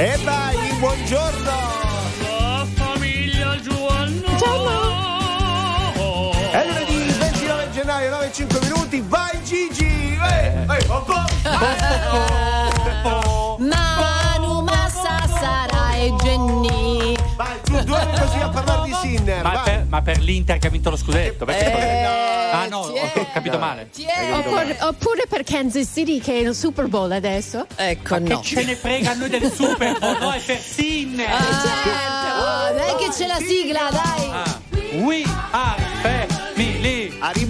E vai, buongiorno! La famiglia Giovanna. È lunedì 29 gennaio, 9 e 5 minuti, vai Gigi! Eh, eh, oh, oh, oh, parlare di Sinner, Ma per, ma per l'Inter che ha vinto lo scudetto. Perché Eh, ah no, ti è- ho capito male. Ti è- Oppure, oppure per Kansas City che è il Super Bowl adesso. Ecco, Che no. ce ne frega a noi del Super Bowl, no? È per Sinner. Ah, dai che c'è la sigla, dai. Ah, we are family. Ari,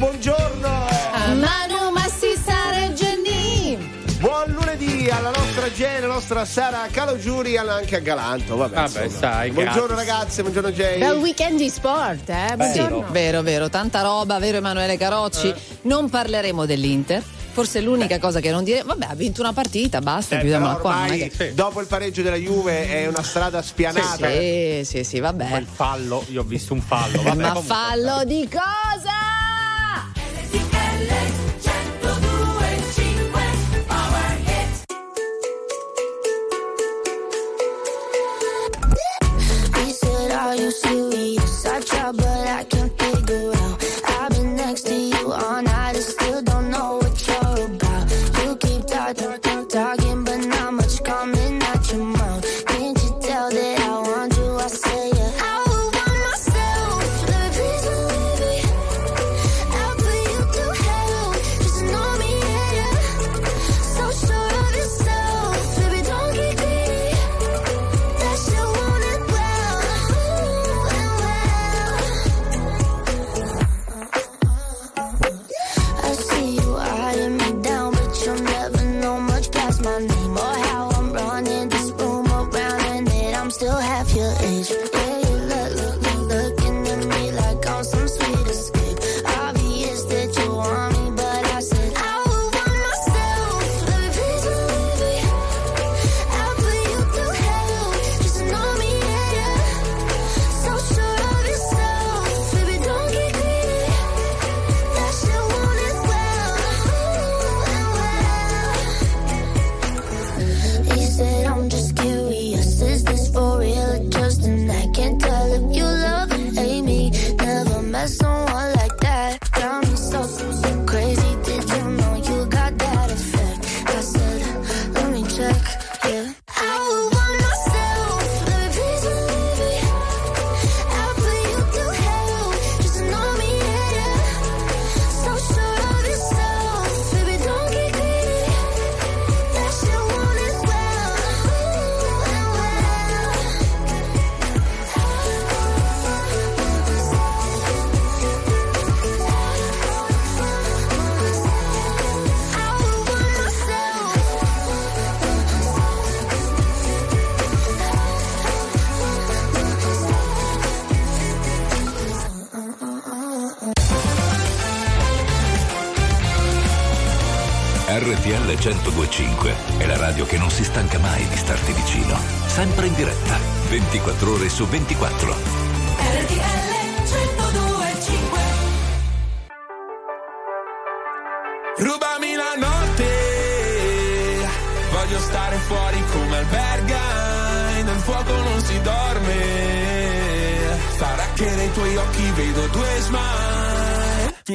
nostra Sara Calogiuri, alla- anche a Galanto. Vabbè, Vabbè, sai, Buongiorno gratis. ragazze, buongiorno Jane. Bel weekend di sport, eh? Buongiorno. Vero, vero, tanta roba, vero Emanuele Carocci. Non parleremo dell'Inter. Forse l'unica cosa che non dire, vabbè, ha vinto una partita, basta, Eh, chiudiamola però qua. che- Sì. dopo il pareggio della Juve è una strada spianata. Sì, sì, sì, vabbè. Quel fallo, io ho visto un fallo. Vabbè, Ma comunque. fallo di cosa? Said, Are you serious? 1025 è la radio che non si stanca mai di starti vicino. Sempre in diretta, 24 ore su 24. RTL 1025 Rubami la notte, voglio stare fuori come albergai, nel fuoco non si dorme, sarà che nei tuoi occhi vedo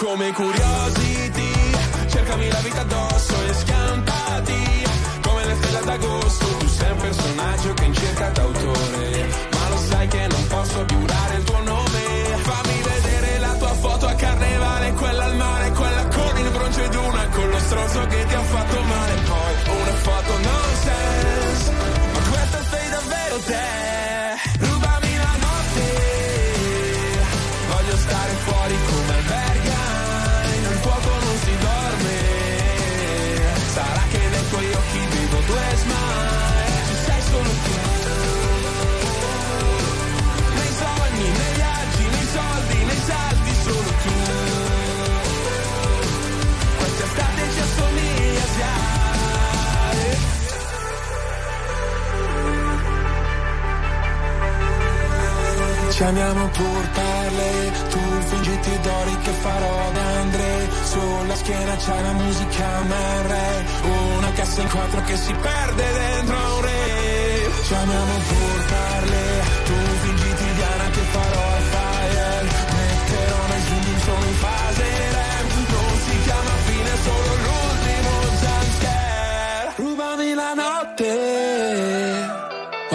Come curiosity. Cercami la vita addosso e schiantati. Come le stelle d'agosto Tu sei un personaggio che in cerca d'autore. Ma lo sai che non posso più dare il tuo nome Ci amiamo pur perle, tu fingiti d'ori che farò da Andre. Sulla schiena c'è la musica MR, una cassa in quattro che si perde dentro a un re. Ci pur perle,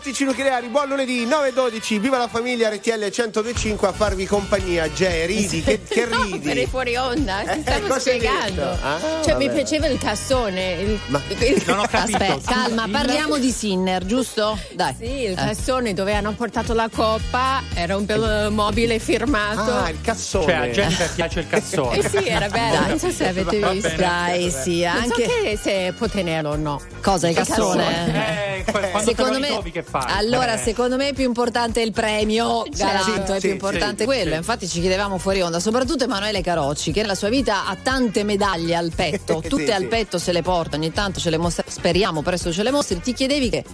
tattici nucleari, buon lunedì 9.12, viva la famiglia RTL 1025 a farvi compagnia. Ge, ridi, che, che No, ridi? per i fuori onda, ti Eh, stavo hai spiegando. Ah, cioè, mi vabbè. piaceva il cassone. Il, Ma- il- Non ho capito. Aspetta, calma, parliamo di Sinner, giusto? Dai. Sì, il Eh. cassone dove hanno portato la coppa, era un bel mobile firmato. Ah, il cassone. Cioè, a Jennifer piace il cassone. Eh sì, era bello, non so se avete Va visto. bene. Dai, sì, Non anche. so che se può tenerlo o no. Cosa, il Il cassone? cassone. Eh, quando te Secondo lo me, che fai? allora, Eh. secondo me è più importante il premio Galanto, Sì, è sì, più importante sì, quello. sì. Infatti ci chiedevamo fuori onda, soprattutto Emanuele Carocci, che nella sua vita ha tante medaglie al petto, Sì, tutte al sì. petto se le porta, ogni tanto ce le mostra, speriamo presto ce le mostri. Ti chiedevi che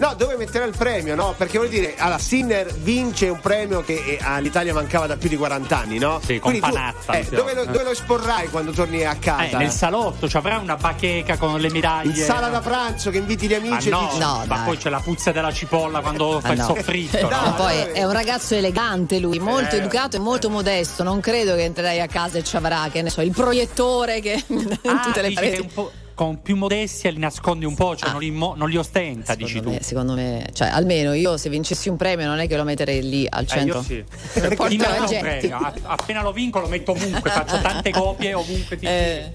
No, dove metterà il premio, no? Perché vuol dire, allora, Sinner vince un premio che eh, all'Italia mancava da più di 40 anni, no? Sì, con Quindi tu, Panazza, eh, sì. dove, lo, dove lo esporrai quando torni a Eh, casa? nel salotto ci avrà una bacheca con le medaglie. In sala da pranzo che inviti gli Ma amici e no, dici... No, ma dai. poi c'è la puzza della cipolla quando fa il no. soffritto. No, no? Ma poi è un ragazzo elegante lui, molto Eh. educato e molto modesto. Non credo che entrerai a casa e ci avrà, che ne so, il proiettore che Ah, tutte le dici che pareti. un po' con più modestia li nascondi un po', cioè Ah. non, li mo- non li ostenta, dici Secondo tu. me, secondo me, cioè almeno io se vincessi un premio non è che lo metterei lì al Eh, centro. io sì. Premio? A- Appena lo vinco lo metto ovunque, faccio tante copie ovunque ti Eh,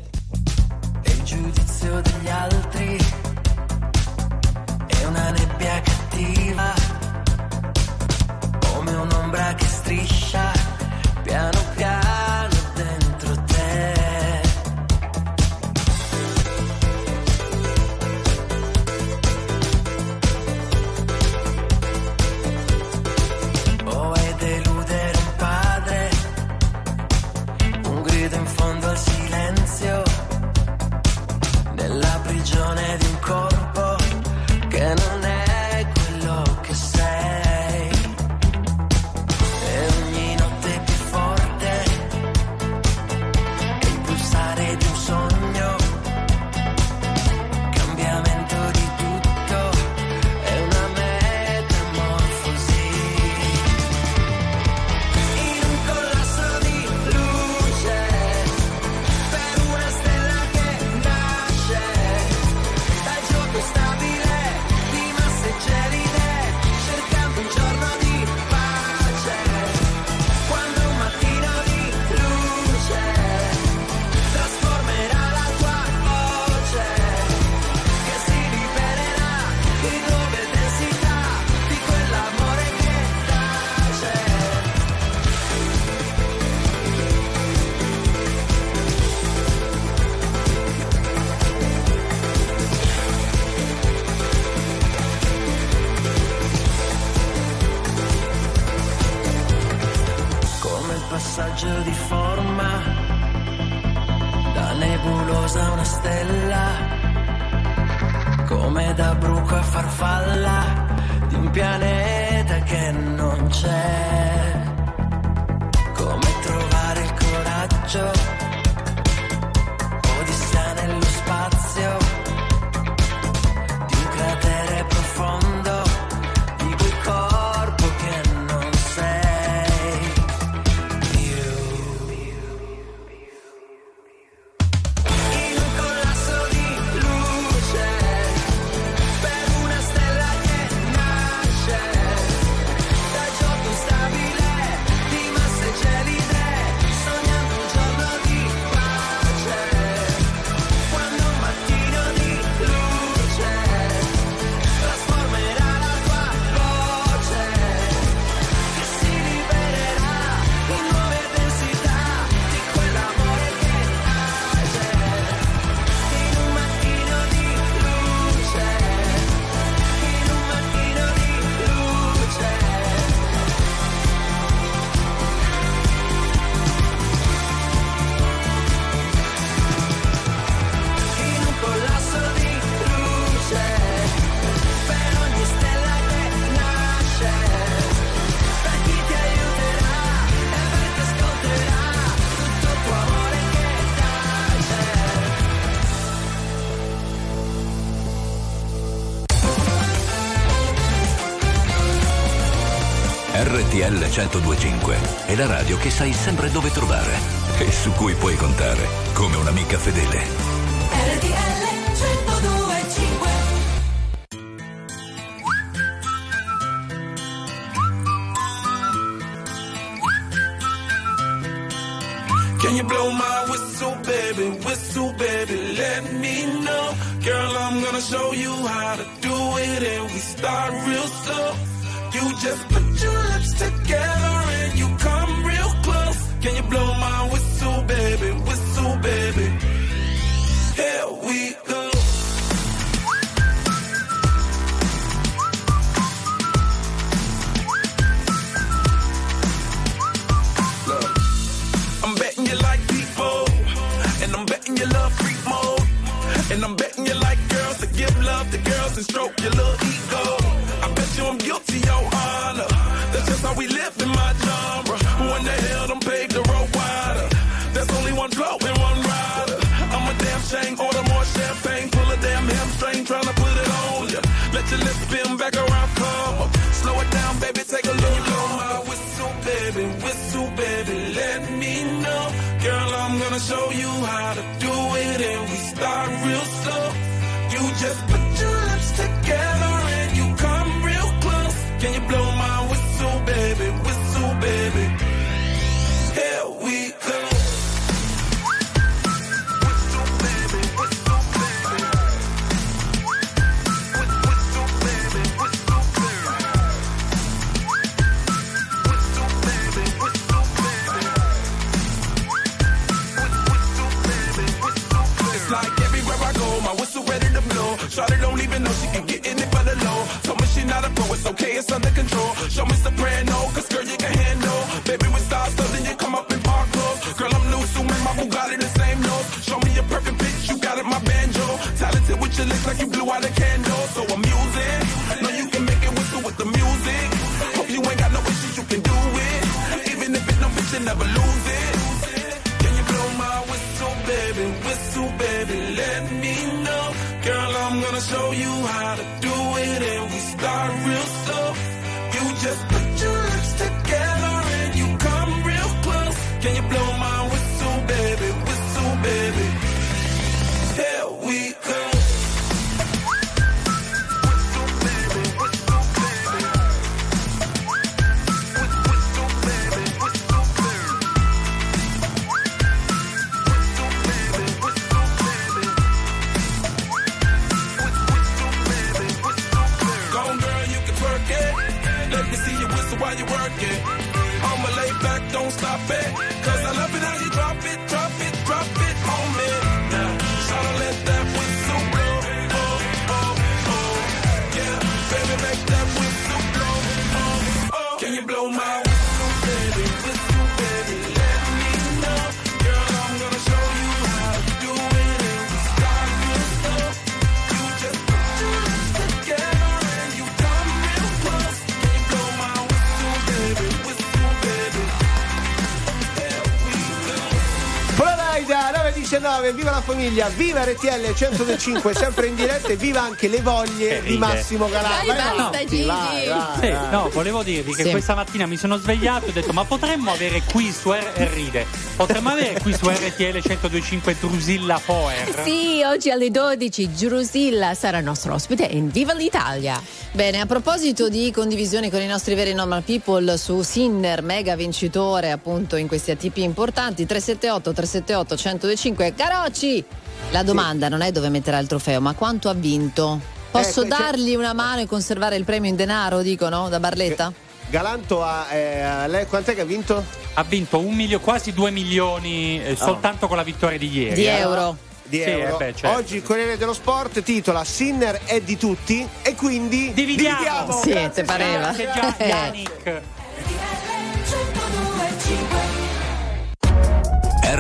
E il giudizio degli altri è una nebbia cattiva, come un'ombra che striscia piano RTL 1025 è la radio che sai sempre dove trovare e su cui puoi contare come un'amica fedele. RTL 1025 Can you blow my whistle, baby? Whistle, baby, let me know. Girl, I'm gonna show you how to do it, and we start real slow. You just don't 919, viva la famiglia, viva RTL 105, sempre in diretta e viva anche le voglie Che di ride. Massimo Galanti. Dai, Vai basta, avanti, Gigi. vai, vai, Sì, vai. no, volevo dirvi che Sì. questa mattina mi sono svegliato e ho detto ma potremmo avere qui su R- ride, potremmo avere qui su RTL 1025 Drusilla Poer. Sì, oggi alle 12 Drusilla sarà nostro ospite in Viva l'Italia. Bene, a proposito di condivisione con i nostri veri normal people su Sinner, mega vincitore appunto in questi ATP importanti, 378 378 1025 Carocci! La domanda non è dove metterà il trofeo, ma quanto ha vinto? Posso Eh, c'è- dargli una mano e conservare il premio in denaro, dicono, da Barletta? Galanto ha. eh, lei quant'è che ha vinto? Ha vinto un milio- quasi 2 milioni eh, soltanto con la vittoria di ieri. Di eh. euro. Di Sì, euro. eh beh, certo. Oggi il Corriere dello Sport titola Sinner è di tutti e quindi Dividiamo. Sì, Grazie, te pareva. Grazie Yannick.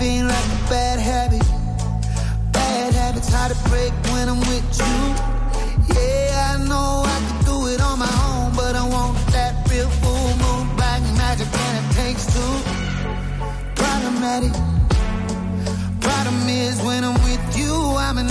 Living like a bad habit. Bad habits hard to break when I'm with you. Yeah, I know I can do it on my own, but I want that real full moon, black magic, and it takes two. Problematic. Problem is when I'm with you, I'm an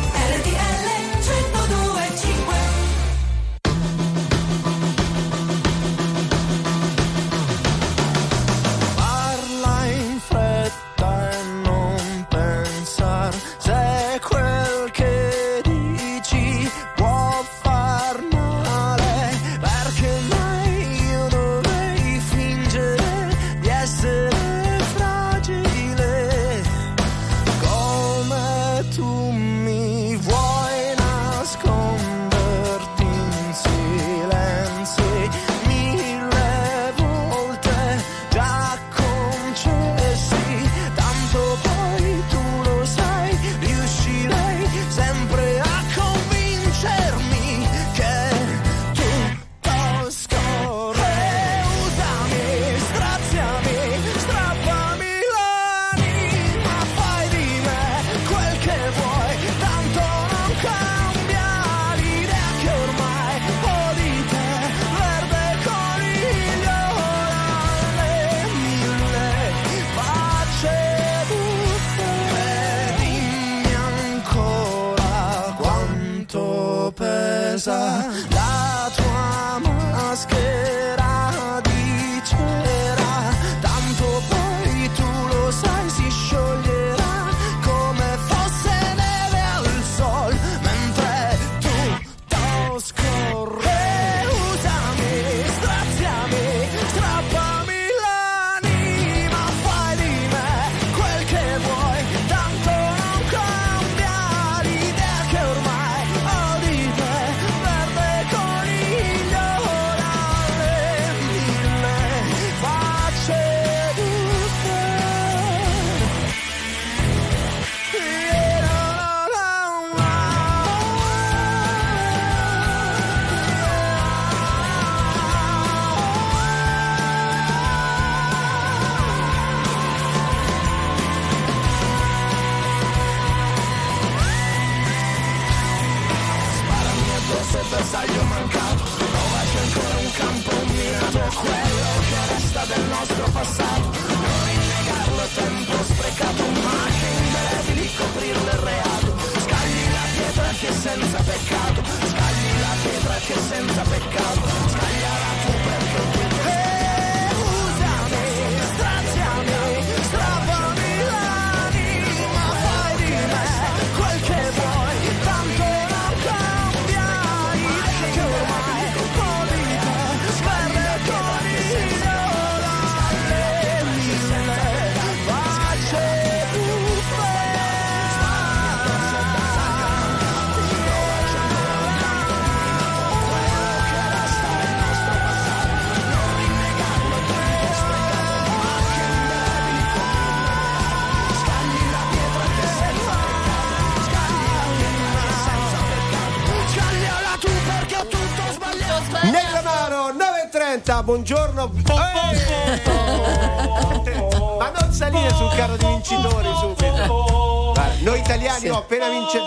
Appena vince.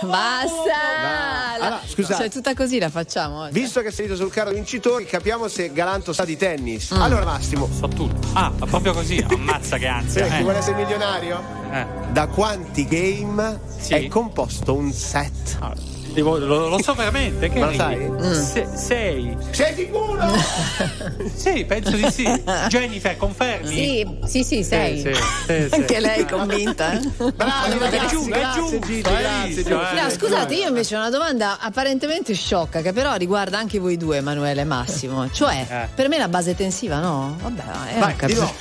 Basta! Allora, scusate. Cioè, tutta così la facciamo. oggi. Visto che è salito sul carro vincitori, capiamo se Galanto sa di tennis. Mm. Allora, Massimo, So tutto. Ah, ma proprio così. Ammazza che ansia. eh, chi eh. vuole essere milionario? Eh. Da quanti game Sì. è composto un set? Ah, devo- lo, lo so veramente. Che Ma lo sai? Mm. Se- sei. Sei sicuro? Sì, penso di sì. Jennifer, confermi? Sì, sì, sì, sei. Sì, sì, sì, sì. Anche lei convinta? eh? Bravi È ragazzi, giusto, è grazie giusto, Gigi, hai grazie visto, Gigi. eh? No, scusate, io invece ho una domanda apparentemente sciocca che però riguarda anche voi due, Emanuele e Massimo. Cioè, Eh. per me la base tensiva, no? Vabbè, eh, Vai, no.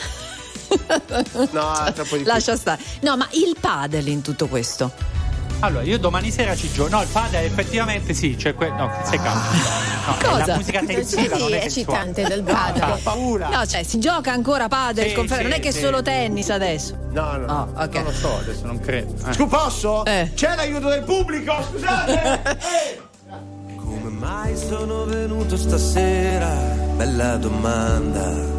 No, è troppo difficile. Lascia stare. No, ma il padel in tutto questo. Allora, io domani sera ci gioco. No, il padre effettivamente sì, c'è que- No, sei calmo. No, è Cosa? la musica tensiva, non Sì, è è eccitante del Ho padre. paura. No, cioè, si gioca ancora padel, Sì, confer- sì, non è che è sì. solo tennis adesso. No, no. Oh, ok. Non lo so, adesso non credo. Eh. Scu- posso? Eh. C'è l'aiuto del pubblico, scusate! Eh. Come mai sono venuto stasera? Bella domanda.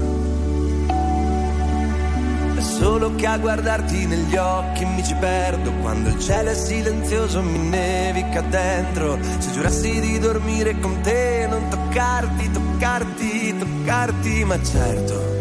Solo che a guardarti negli occhi mi ci perdo quando il cielo è silenzioso mi nevica dentro. Se giurassi di dormire con te, non toccarti, toccarti, toccarti, ma certo.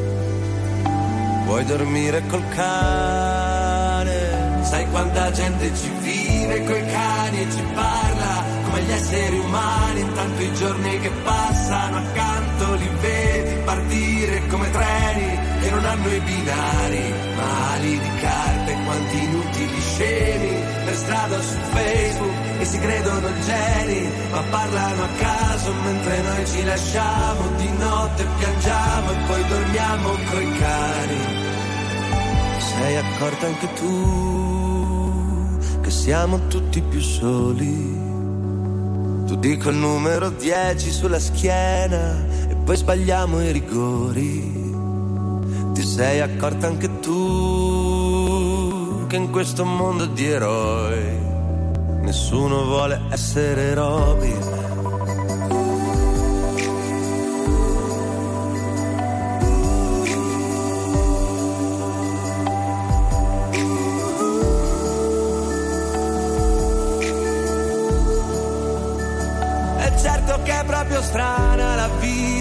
Puoi dormire col cane. Sai quanta gente ci vive coi cani e ci parla come gli esseri umani. Intanto i giorni che passano accanto li vedi partire come treni che non hanno i binari, ma ali di carte. Quanti inutili scemi per strada su Facebook e si credono geni, ma parlano a caso mentre noi ci lasciamo di notte piangiamo e poi dormiamo coi cani sei accorta anche tu che siamo tutti più soli. Tu dico il numero 10 sulla schiena e poi sbagliamo i rigori. Sei accorta anche tu che in questo mondo di eroi nessuno vuole essere Robin. Certo che è proprio strana la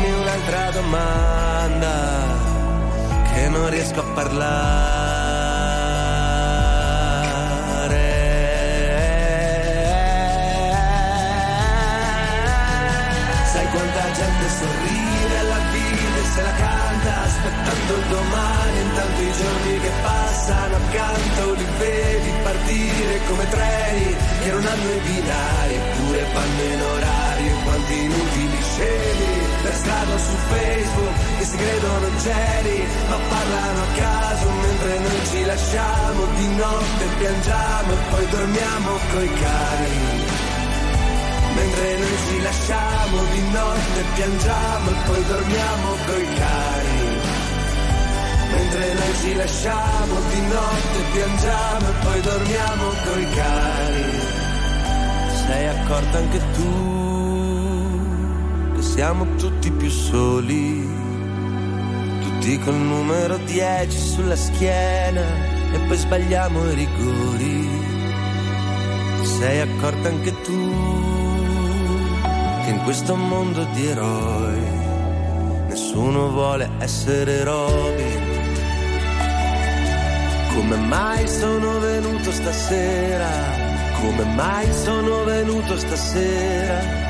Fammi un'altra domanda che non riesco a parlare. Sai quanta gente sorride alla vita e se la canta aspettando il domani, intanto i giorni che passano accanto li vedi partire come treni che non hanno i binari eppure vanno in orario quanti inutili scemi per strada su Facebook che si credono geni ma parlano a caso mentre noi ci lasciamo di notte piangiamo e poi dormiamo coi cari mentre noi ci lasciamo di notte piangiamo e poi dormiamo coi cari mentre noi ci lasciamo di notte piangiamo e poi dormiamo coi cari sei accorta anche tu siamo tutti più soli tutti col numero 10 sulla schiena e poi sbagliamo i rigori sei accorta anche tu che in questo mondo di eroi nessuno vuole essere Robin. Come mai sono venuto stasera? Come mai sono venuto stasera?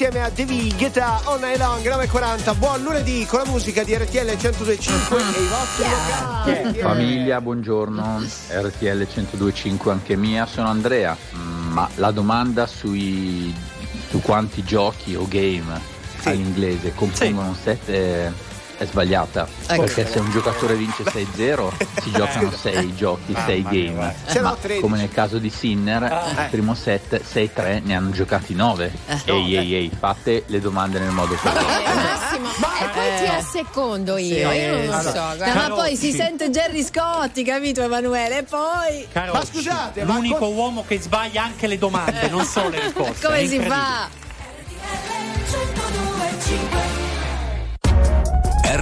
Insieme a Devi Guetta On Night Long 9.40 buon lunedì con la musica di RTL 1025 e i vostri locali. Yeah. Famiglia, buongiorno, RTL 1025 anche mia, sono Andrea, Mm, ma la domanda sui, su quanti giochi o game all'inglese compongono un set è, è sbagliata. Ecco. Perché se un giocatore vince 6-0 si giocano 6 giochi, 6 game. L'ho Ma 13. come nel caso di Sinner, Ah. il primo set 6-3 ne hanno giocati 9. Eh. Ehi, ehi, ehi, fate le domande nel modo corretto. Massimo, e poi ti assecondo io, io non lo so. No, guarda. ma poi si sente Gerry Scotti, capito Emanuele? E poi Caro Ma scusate, ma l'unico co- uomo che sbaglia anche le domande, non solo le risposte. come si fa?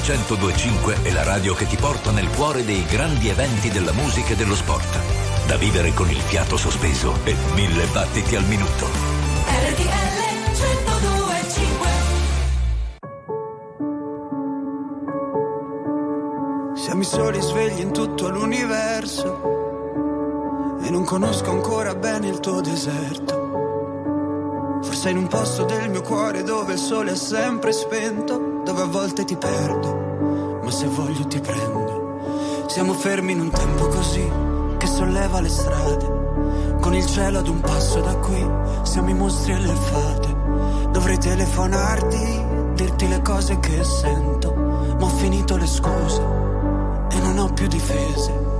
RTL 1025 è la radio che ti porta nel cuore dei grandi eventi della musica e dello sport. Da vivere con il fiato sospeso e mille battiti al minuto. RTL 1025 Siamo i soli svegli in tutto l'universo e non conosco ancora bene il tuo deserto. Forse in un posto del mio cuore dove il sole è sempre spento, dove a volte ti perdo, ma se voglio ti prendo. Siamo fermi in un tempo così che solleva le strade, con il cielo ad un passo da qui, siamo i mostri e le fate. Dovrei telefonarti, dirti le cose che sento, ma ho finito le scuse e non ho più difese.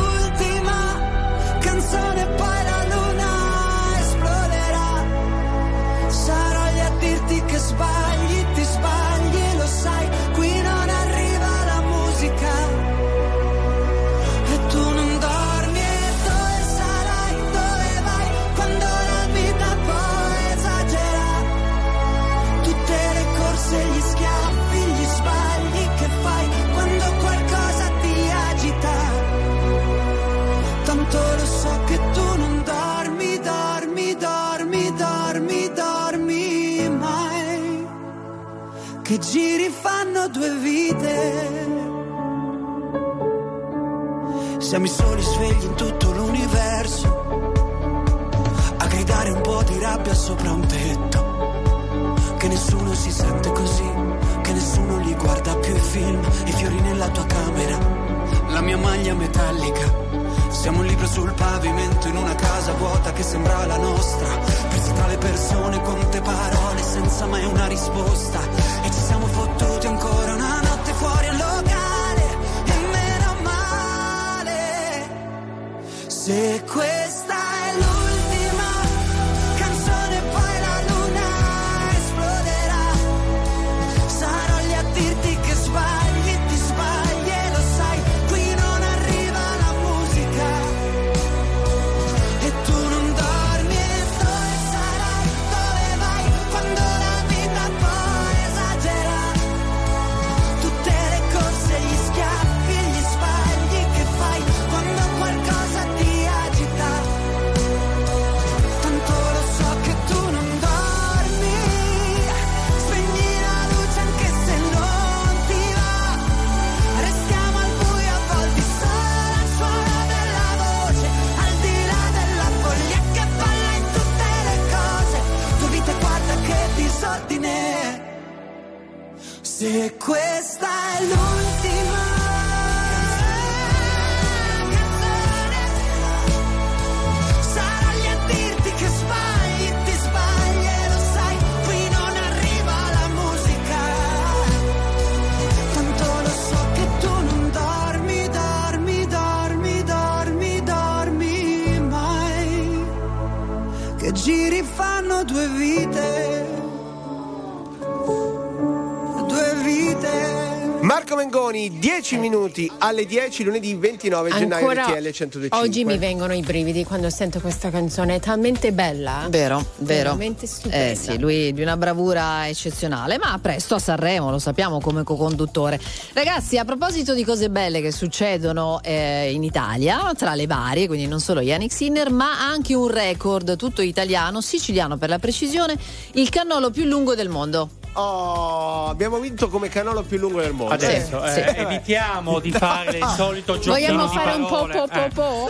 10 minuti alle 10, lunedì 29 gennaio Ancora RTL 125. oggi mi vengono i brividi quando sento questa canzone, è talmente bella. Vero, vero. Veramente stupenda. Eh sì, lui di una bravura eccezionale, ma presto a Sanremo, lo sappiamo come co-conduttore. Ragazzi, a proposito di cose belle che succedono eh, in Italia, tra le varie, quindi non solo Yannick Sinner, ma anche un record tutto italiano, siciliano per la precisione, il cannolo più lungo del mondo. Oh, abbiamo vinto come canolo più lungo del mondo. Adesso Sì, eh, sì. evitiamo di fare il solito giochino Vogliamo di fare un po' po' po' po'?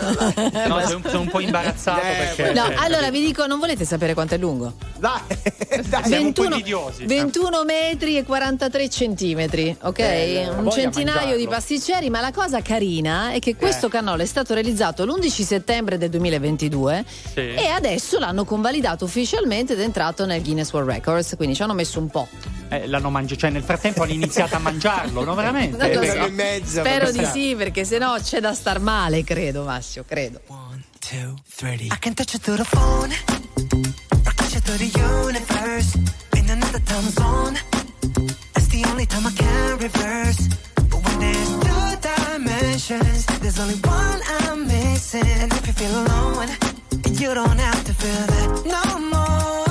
Eh. No, sono, sono un po' imbarazzato Eh, perché No, eh, allora vi dico, non volete sapere quanto è lungo? Dai, dai. siamo un po' invidiosi. 21 metri e 43 centimetri, ok? Eh, un centinaio mangiarlo. di pasticceri, ma la cosa carina è che questo Eh. cannolo è stato realizzato l'11 settembre del 2022 Sì. e adesso l'hanno convalidato ufficialmente ed è entrato nel Guinness World Records, quindi ci hanno messo un po'. Eh, l'hanno mangiato, cioè nel frattempo hanno iniziato a mangiarlo, no veramente? Non lo Eh, so. Mezza. Spero di sì, perché sennò c'è da star male, credo, Massimo, credo. One, two, three. I can touch you through the phone, or you through the universe. In another time zone, that's the only time I can reverse. But when there's two dimensions, there's only one I'm missing. And if you feel alone, you don't have to feel that no more.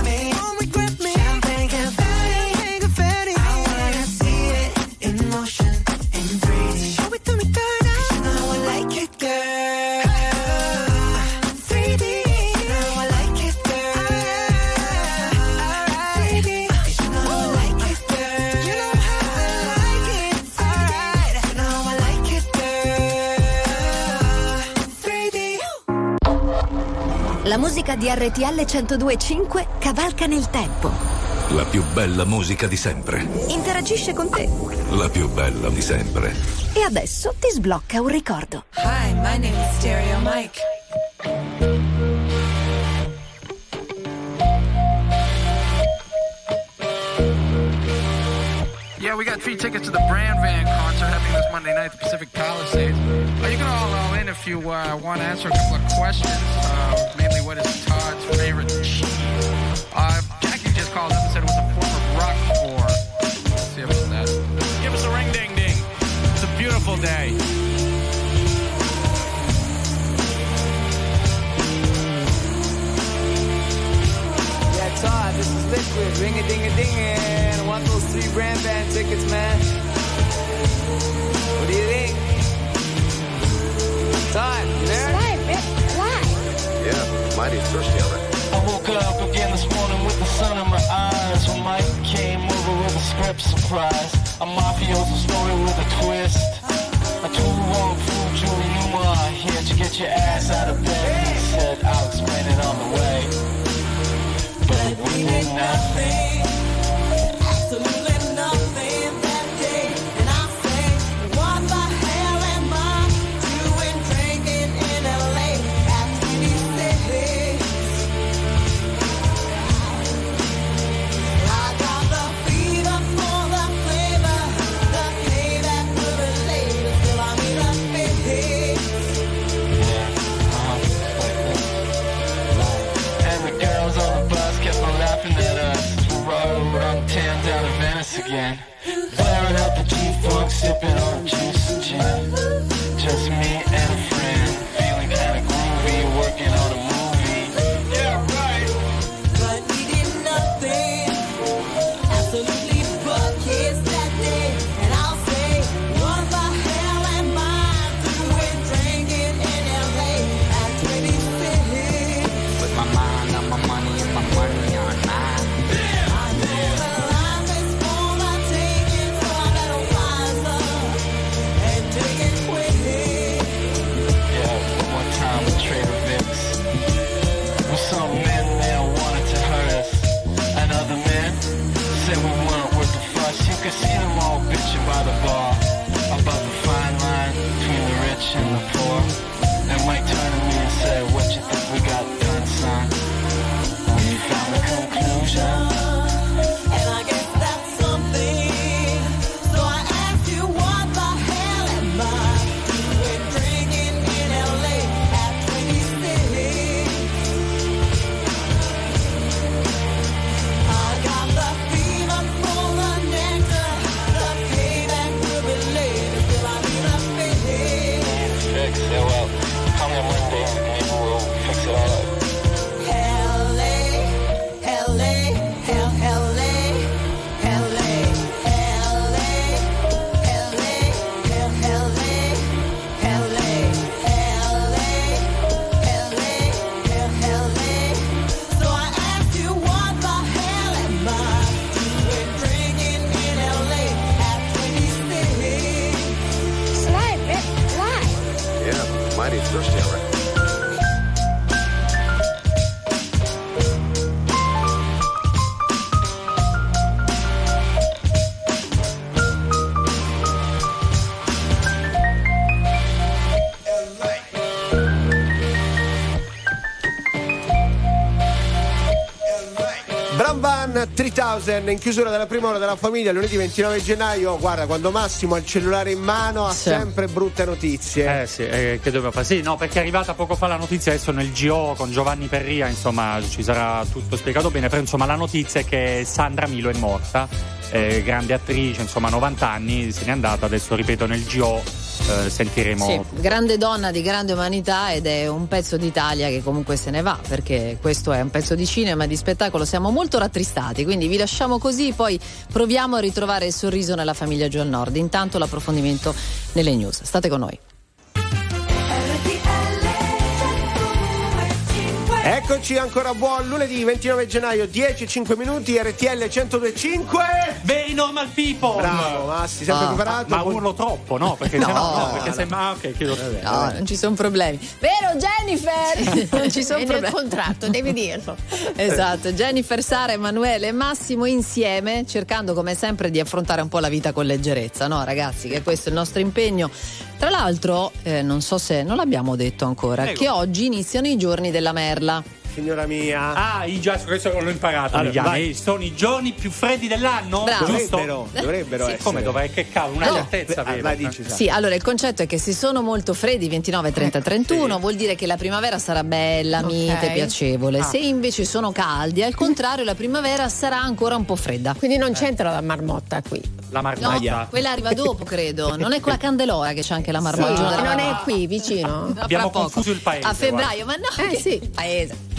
musica di RTL 1025 cavalca nel tempo. La più bella musica di sempre. Interagisce con te. La più bella di sempre. E adesso ti sblocca un ricordo. Hi, my name is Stereo Mike. We got free tickets to the Brand Van concert happening this Monday night at the Pacific Palisades. Uh, you can all roll in if you uh, want to answer a couple of questions. Uh, mainly, what is Todd's favorite cheese? Uh, Jackie just called up and said it was a form of Roquefort. Let's see about that. Give us a ring ding ding. It's a beautiful day. Liquid. Ring a ding a ding I want those three brand van tickets, man. What do you think? Todd, you there? Yeah, mighty thirsty on it. I woke up again this morning with the sun in my eyes when Mike came over with a script surprise. A mafioso story with a twist. A too long fool, Julie Newmar here to get your ass out of bed. He said, I'll explain it on the way. But we did nothing. Again. Blaring out the G-Funk, sipping on juice 3000 in chiusura della prima ora della famiglia lunedì 29 gennaio. Guarda, quando Massimo ha il cellulare in mano ha Sì. sempre brutte notizie. Eh sì, eh, che doveva fare? Sì, no, perché è arrivata poco fa la notizia, adesso nel GO con Giovanni Perria, insomma, ci sarà tutto spiegato bene, però insomma la notizia è che Sandra Milo è morta, eh, grande attrice, insomma 90 anni, se n'è andata, adesso ripeto nel GO eh, sentiremo... Sì, grande donna di grande umanità ed è un pezzo d'Italia che comunque se ne va perché questo è un pezzo di cinema, di spettacolo, siamo molto rattristati, quindi vi lasciamo così, poi proviamo a ritrovare il sorriso nella famiglia giù al nord. Intanto l'approfondimento nelle news. State con noi. Eccoci ancora buon lunedì 29 gennaio 10 5 minuti RTL 1025 Very normal people Bravo Massi, sempre Ah, preparato? Ma urlo troppo, no? Perché No. sennò no, perché sembra... Ah, ok, chiedo. No, non ci sono problemi. Vero Jennifer? non ci sono È nel problemi. contratto, devi dirlo. Esatto, Jennifer, Sara, Emanuele e Massimo insieme, cercando come sempre di affrontare un po' la vita con leggerezza, no ragazzi? Che questo è il nostro impegno. Tra l'altro, eh, non so se non l'abbiamo detto ancora, Prego. che oggi iniziano i giorni della merla. Signora mia Ah, i già, questo l'ho imparato Allora, vai. Sono i giorni più freddi dell'anno? Bravo. Giusto? Dovrebbero, dovrebbero Sì, essere come dov'è? Che cavolo, una Allora, certezza Ah, avevo. vai, dici. Sì, allora il concetto è che se sono molto freddi, 29, 30, 31, vuol dire che la primavera sarà bella, mite, Ok. piacevole. Ah. Se invece sono caldi, al contrario, la primavera sarà ancora un po' fredda. Quindi non c'entra la marmotta qui. La No, marmaglia. quella arriva dopo, credo. Non è con la candelora che c'è anche la Sì, marmaggia. ma non è qui vicino. Fra Abbiamo poco. confuso il paese, A febbraio, ma no, Eh, sì. paese.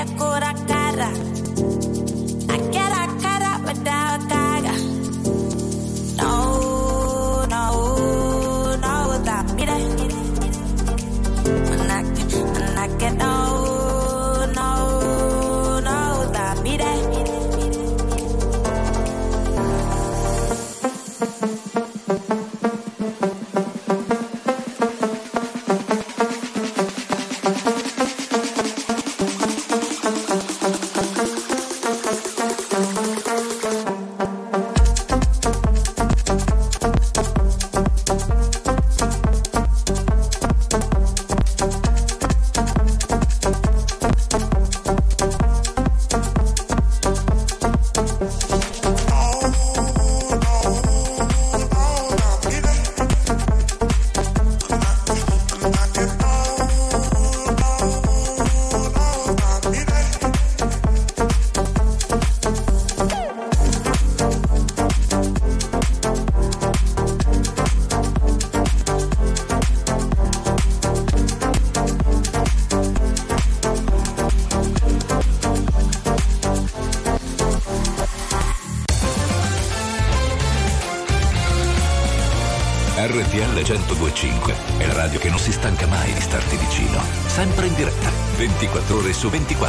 Agora a. su 24.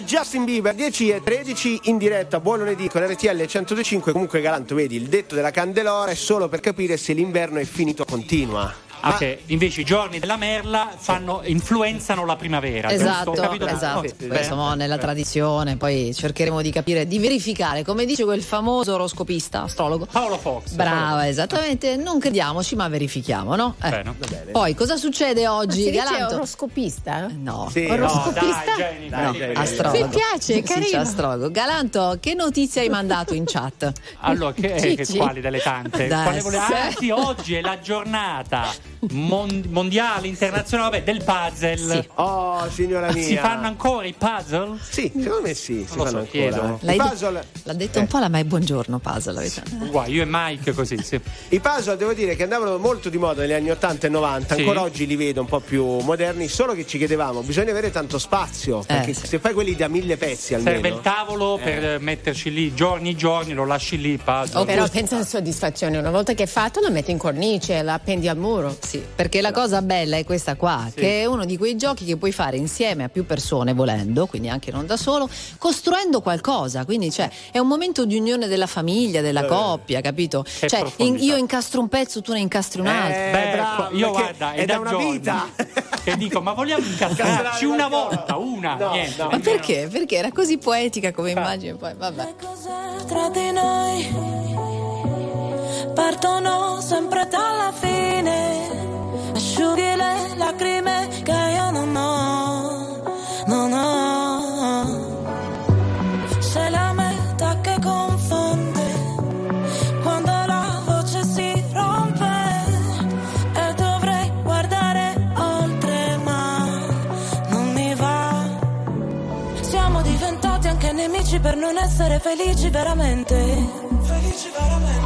Justin Bieber 10 e 13 in diretta. Buon lunedì con RTL 1025 comunque Galanto vedi il detto della candelora è solo per capire se l'inverno è finito continua Ah, che invece i giorni della merla fanno, influenzano la primavera. Esatto, esatto. Oh, Poi beh. siamo nella tradizione, poi cercheremo di capire, di verificare, come dice quel famoso oroscopista, astrologo. Paolo Fox. Brava, esattamente. Non crediamoci, ma verifichiamo, no? Eh. Bene. Poi cosa succede oggi, Si dice Galanto? oroscopista? No. Sì, Oroscopista? No, dai, Jenny, dai, No, astrologo. Mi piace, carino. astrologo. Galanto, che notizie hai mandato in chat? Allora, che, che quali delle tante? Dai, Quale vole- sì. Sì, oggi è la giornata mon- mondiale, internazionale, vabbè, del puzzle. Sì. oh signora mia Si fanno ancora i puzzle? sì secondo me sì si fanno so, ancora chiedo. I L'hai- puzzle, L'ha detto un po' la mai buongiorno puzzle. avete- Guarda, io e Mike così, sì. I puzzle devo dire che andavano molto di moda negli anni 80 e 90, Sì. ancora oggi li vedo un po' più moderni, solo che ci chiedevamo, bisogna avere tanto spazio, perché sì. se fai quelli da mille pezzi almeno. Serve il tavolo per metterci lì giorni e giorni, lo lasci lì, puzzle. Però pensa alla soddisfazione, una volta che è fatto lo metti in cornice, la appendi al muro. Sì, perché la cosa bella è questa qua, che è uno di quei giochi che puoi fare insieme a più persone volendo, quindi anche non da solo, costruendo qualcosa, quindi cioè, è un momento di unione della famiglia, della coppia, capito? Cioè, in- io incastro un pezzo, tu ne incastri un altro. Eh, Beh, bravo, io guarda, è, è da da una giorni vita. che dico, ma vogliamo incastrarci una volta, una, No, niente. no. Ma perché? Perché era così poetica come immagine, poi vabbè. tra di noi partono sempre dalla fine. Asciughi le lacrime che io non ho. Non ho. C'è la metà che confonde. Quando la voce si rompe e dovrei guardare oltre ma non mi va. Siamo diventati anche nemici per non essere felici veramente. Felici veramente.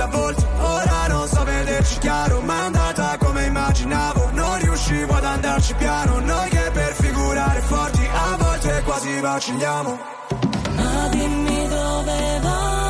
la borsa Ora non so vederci chiaro Ma è andata come immaginavo. Non riuscivo ad andarci piano Noi che per figurare forti A volte quasi vacilliamo. Ma dimmi dove vai.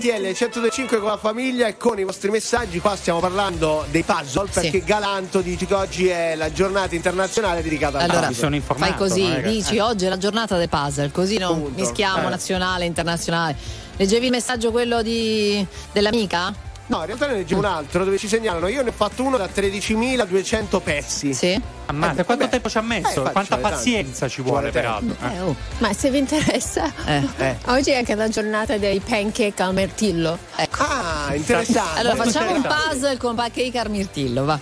RTL 1025 con la famiglia e con i vostri messaggi. Qua stiamo parlando dei puzzle perché Galanto dice che oggi è la giornata internazionale dedicata al Allora, puzzle. fai così, dici oggi è la giornata dei puzzle, così non Punto. mischiamo Eh. nazionale, internazionale. Leggevi il messaggio quello di, dell'amica? No, in realtà ne leggevo un altro dove ci segnalano. Io ne ho fatto uno da 13.200 pezzi. Sì. Ammazza, quanto tempo ci ha messo? Eh, Quanta faccio, eh, pazienza ci vuole, peraltro. Eh, Eh. oh. Ma se vi interessa, Eh. oggi è anche la giornata dei pancake al mirtillo. Ecco. Ah, interessante. Allora facciamo un puzzle con pancake al mirtillo, va.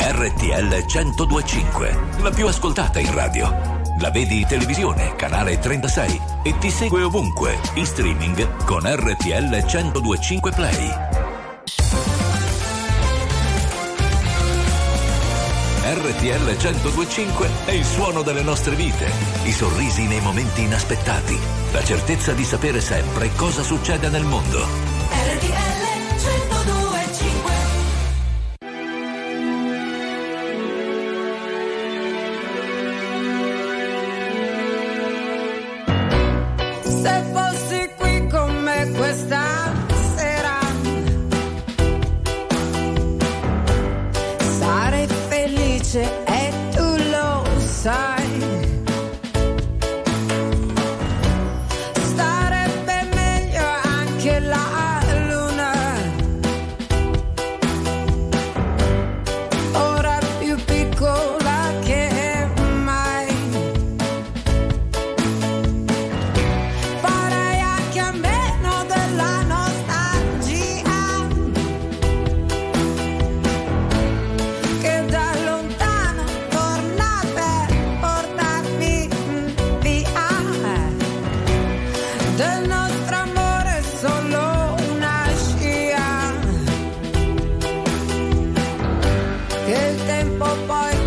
RTL 1025, la più ascoltata in radio. La vedi in televisione, canale 36 e ti segue ovunque, in streaming con RTL 1025 Play. RTL 1025 è il suono delle nostre vite, i sorrisi nei momenti inaspettati, la certezza di sapere sempre cosa succede nel mondo. RTL lo che il tempo poi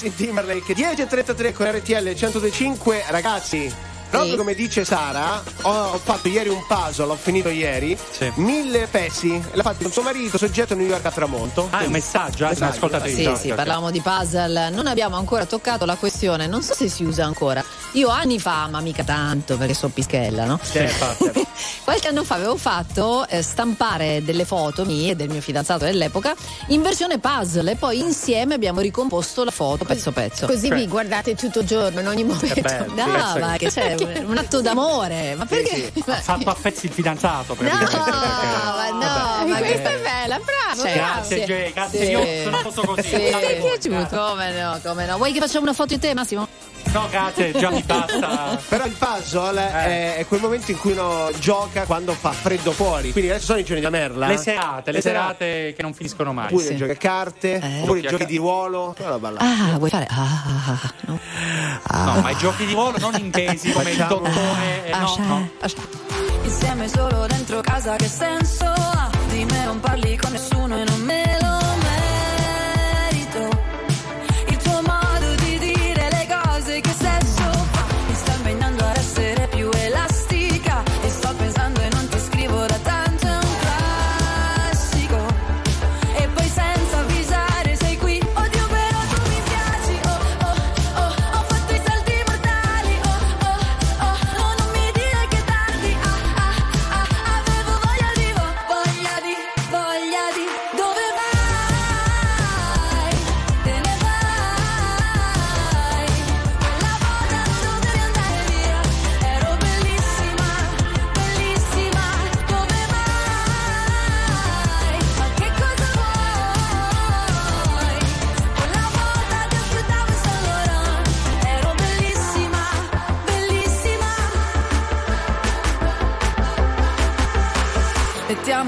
Justin Timberlake 10.33 con RTL 125 Ragazzi, Proprio come dice Sara, ho, ho fatto ieri un puzzle, l'ho finito ieri. Mille pesi. L'ha fatto con suo marito, soggetto New York a tramonto. Ah, è un messaggio, eh, ascoltatevi. Sì, sì, parlavamo di puzzle. Non abbiamo ancora toccato la questione, non so se si usa ancora. Io anni fa, ma mica tanto perché so pischella, no? Qualche anno fa avevo fatto eh, stampare delle foto mie e del mio fidanzato dell'epoca in versione puzzle e poi insieme abbiamo ricomposto la foto pezzo pezzo. Così vi guardate tutto il giorno, in ogni momento. sì, ma sì. che c'è? Un- Un atto d'amore. Ma perché? Ha fatto a pezzi il fidanzato, No, praticamente. ma no, ma Questa è bella, bravo, Cioè. Grazie, Jay, grazie. Sì. Io sono così. Sì. Grazie a voi, piaciuto? Come no, come no. Vuoi che facciamo una foto di te, Massimo? No, grazie, già mi basta. Però il puzzle Eh. è, quel momento in cui uno gioca quando fa freddo fuori. Quindi adesso sono i giorni da merla. Le serate, le serate che non finiscono mai. Oppure Sì. giochi a carte, oppure i Giochi di ruolo. Ah, vuoi fare? Ah, ah, ah, no. No, ma i giochi di ruolo non intesi come il Facciamo- dottore. eh, no, no. Insieme solo dentro casa che senso ha? Di me non parli con nessuno e non me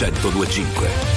1025.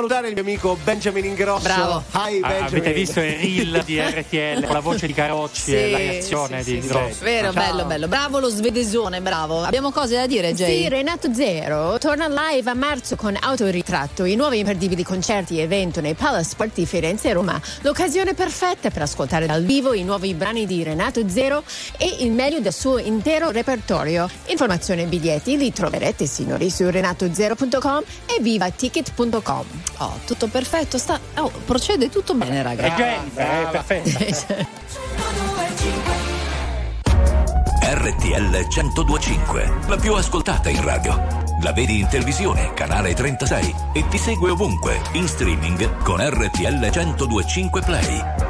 Salutare il mio amico Benjamin Ingrosso? Bravo. Hi Ah, Benjamin. avete visto il reel di RTL con la voce di Carocci Sì, e la reazione sì, di sì, Grosso? sì. Vero, bello, bello. Bravo lo svedesone, bravo. Abbiamo cose da dire, Jay? Sì, Renato Zero torna live a marzo con Autoritratto, i nuovi imperdibili concerti e evento nei Palace Sport di Firenze e Roma. L'occasione perfetta per ascoltare dal vivo i nuovi brani di Renato Zero e il meglio del suo intero repertorio. Informazioni e biglietti li troverete, signori, su renatozero.com e vivaticket.com. Oh, tutto perfetto. Sta... Oh, procede tutto bene, raga. È Jennifer, è perfetta. RTL 1025, la più ascoltata in radio. La vedi in televisione, canale 36 e ti segue ovunque, in streaming con RTL 1025 Play.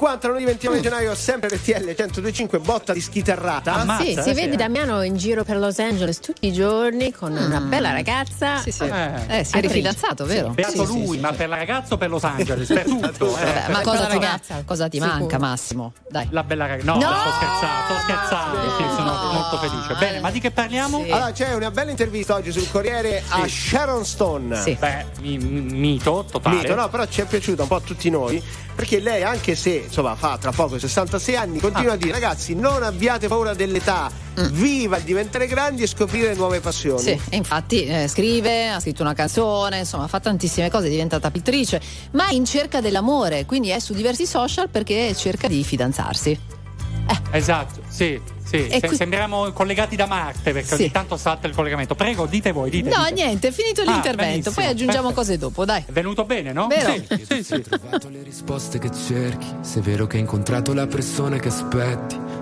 50 non di 29 gennaio sempre RTL 1025 botta di schitarrata. Sì, si vede Damiano in giro per Los Angeles tutti i giorni con una bella ragazza. Sì, sì. Eh. Eh, si è Attrice. rifidanzato, vero? Beato Sì, sì, lui, sì. ma per la ragazza o per Los Angeles? Per tutto. eh. Vabbè, ma per cosa ti, ragazza. cosa ti Sicuro. manca, Massimo? Dai. La bella ragazza. No, No! sto scherzando, sto scherzando. Sì, sono molto felice. Bene, ma di che parliamo? allora c'è una bella intervista oggi sul Corriere a Sharon Stone Beh, mi- mi- mito totale. Mito, no, però ci è piaciuta un po' a tutti noi perché lei anche se insomma fa tra poco 66 anni Ah. continua a dire ragazzi non abbiate paura dell'età viva il diventare grandi e scoprire nuove passioni Mm. Sì, e infatti eh, scrive, ha scritto una canzone, insomma fa tantissime cose, è diventata pittrice, ma è in cerca dell'amore, quindi è su diversi social perché cerca di fidanzarsi. Esatto, sì, sì. Se- qui- Sembriamo collegati da Marte perché Sì. ogni tanto salta il collegamento. Prego, dite voi, dite. No, dite. niente, è finito Ah, l'intervento, benissimo, poi aggiungiamo perfetto. cose dopo, dai. È venuto bene, no? Vero? Sì, sì, sì. le risposte che cerchi. Se è vero che hai incontrato la persona che aspetti,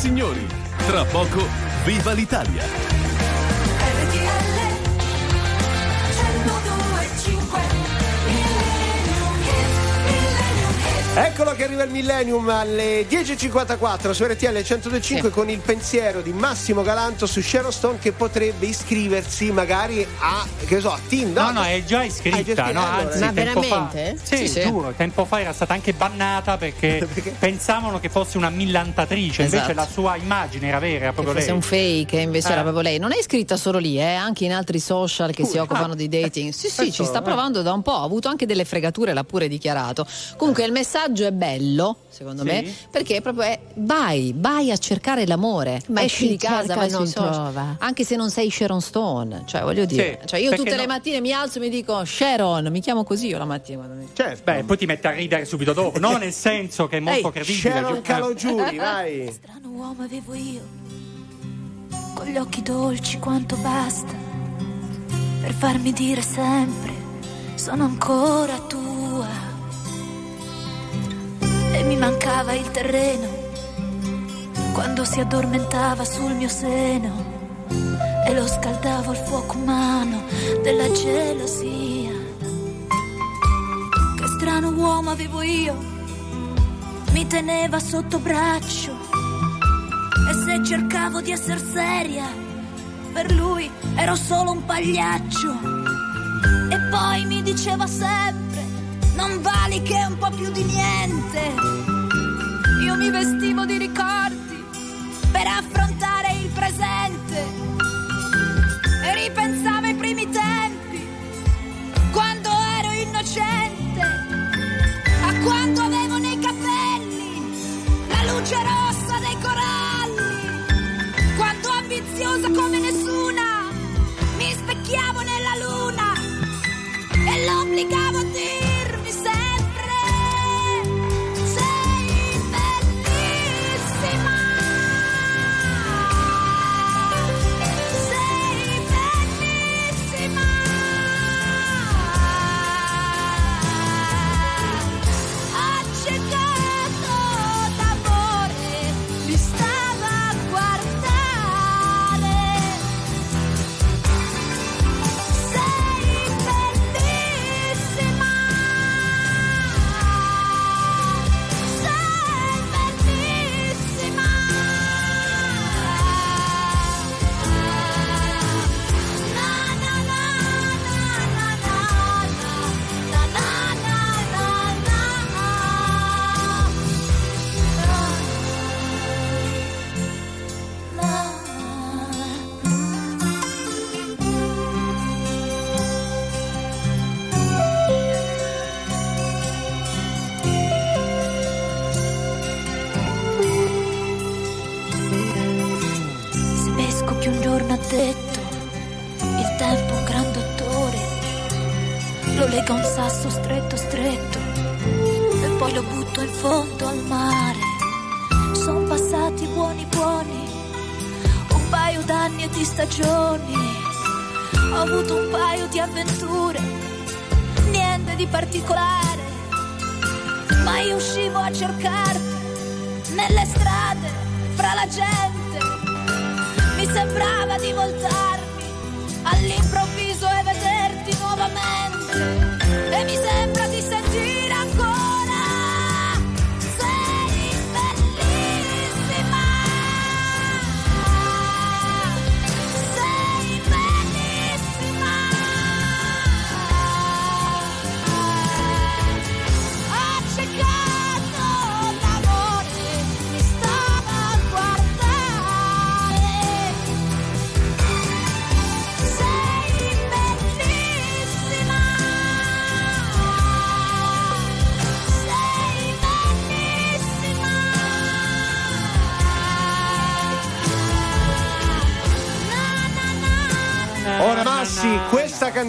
signori, tra poco viva l'Italia. Eccolo che arriva il Millennium alle 10.54 su RTL 102.5 con il pensiero di Massimo Galanto su Sharon Stone che potrebbe iscriversi magari a, che so, a Tinder. No, no, è già iscritta. già no, anzi, Ma tempo veramente? Fa, sì, Sì, sì. giuro, tempo fa era stata anche bannata perché, pensavano che fosse una millantatrice, invece Esatto. la sua immagine era vera, era Che proprio fosse lei. un fake, invece Eh. era proprio lei. Non è iscritta solo lì, eh, anche in altri social che si Pure. occupano Ah. di dating. Sì, sì, ci Questo, sta eh. provando da un po'. Ha avuto anche delle fregature, l'ha pure dichiarato. Comunque il messaggio è bello, secondo Sì. me, perché proprio è vai, vai a cercare l'amore. Ma Esci di casa, vai non sui social. trova. Anche se non sei Sharon Stone. Cioè, voglio dire, Sì, cioè, io tutte le no- mattine mi alzo e mi dico Sharon, mi chiamo così io la mattina. quando mi- Certo. Beh, poi ti mette a ridere subito dopo, no nel senso che è molto Ehi, credibile. Sharon giu- Calogiuri, vai. Strano uomo avevo io, con gli occhi dolci quanto basta, per farmi dire sempre, sono ancora tua. E mi mancava il terreno, quando si addormentava sul mio seno, e lo scaldavo al fuoco umano della gelosia. Che strano uomo avevo io, mi teneva sotto braccio e se cercavo di essere seria, per lui ero solo un pagliaccio. E poi mi diceva sempre, non vali che un po' più di niente. Io mi vestivo di ricordi per affrontare il presente. E ripensavo ai primi tempi, quando ero innocente, a quando avevo nei capelli la luce rossa dei coralli, quando ambiziosa come nessuna mi specchiavo nella luna e l'obbligavo a dirmi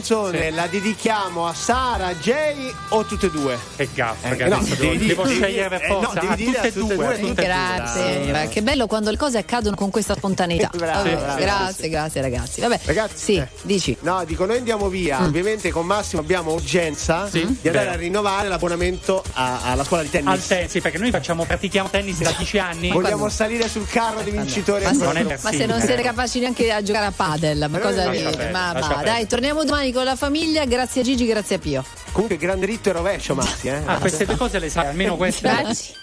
canzone la dedichiamo a Sara, Jay o tutte e due? Che gaffa, Eh, no, adesso devi devo, devi scegliere per eh, no, forza. devi Ah, dire tutte e tutte e due, due, tutte e due. Grazie, Dai. che bello quando le cose accadono con questa spontaneità. Bravo, Vabbè, bravo, grazie, grazie ragazzi. Vabbè, sì, dici. No, dico, noi andiamo via. Mm. Ovviamente con Massimo abbiamo urgenza di andare vero. a rinnovare l'abbonamento a- alla scuola di tennis. Al tennis, sì, perché noi facciamo, pratichiamo tennis da 10 anni. Vogliamo salire sul carro dei vincitori. Ma, se, ancora. ma se non siete capaci neanche a giocare a padel, ma cosa lascia dite? Ma dai, torniamo domani con la famiglia. Grazie a Gigi, grazie a Pio. Comunque grande ritto e rovescio, Massi, eh. Ah, queste due cose le sai, almeno queste. Grazie.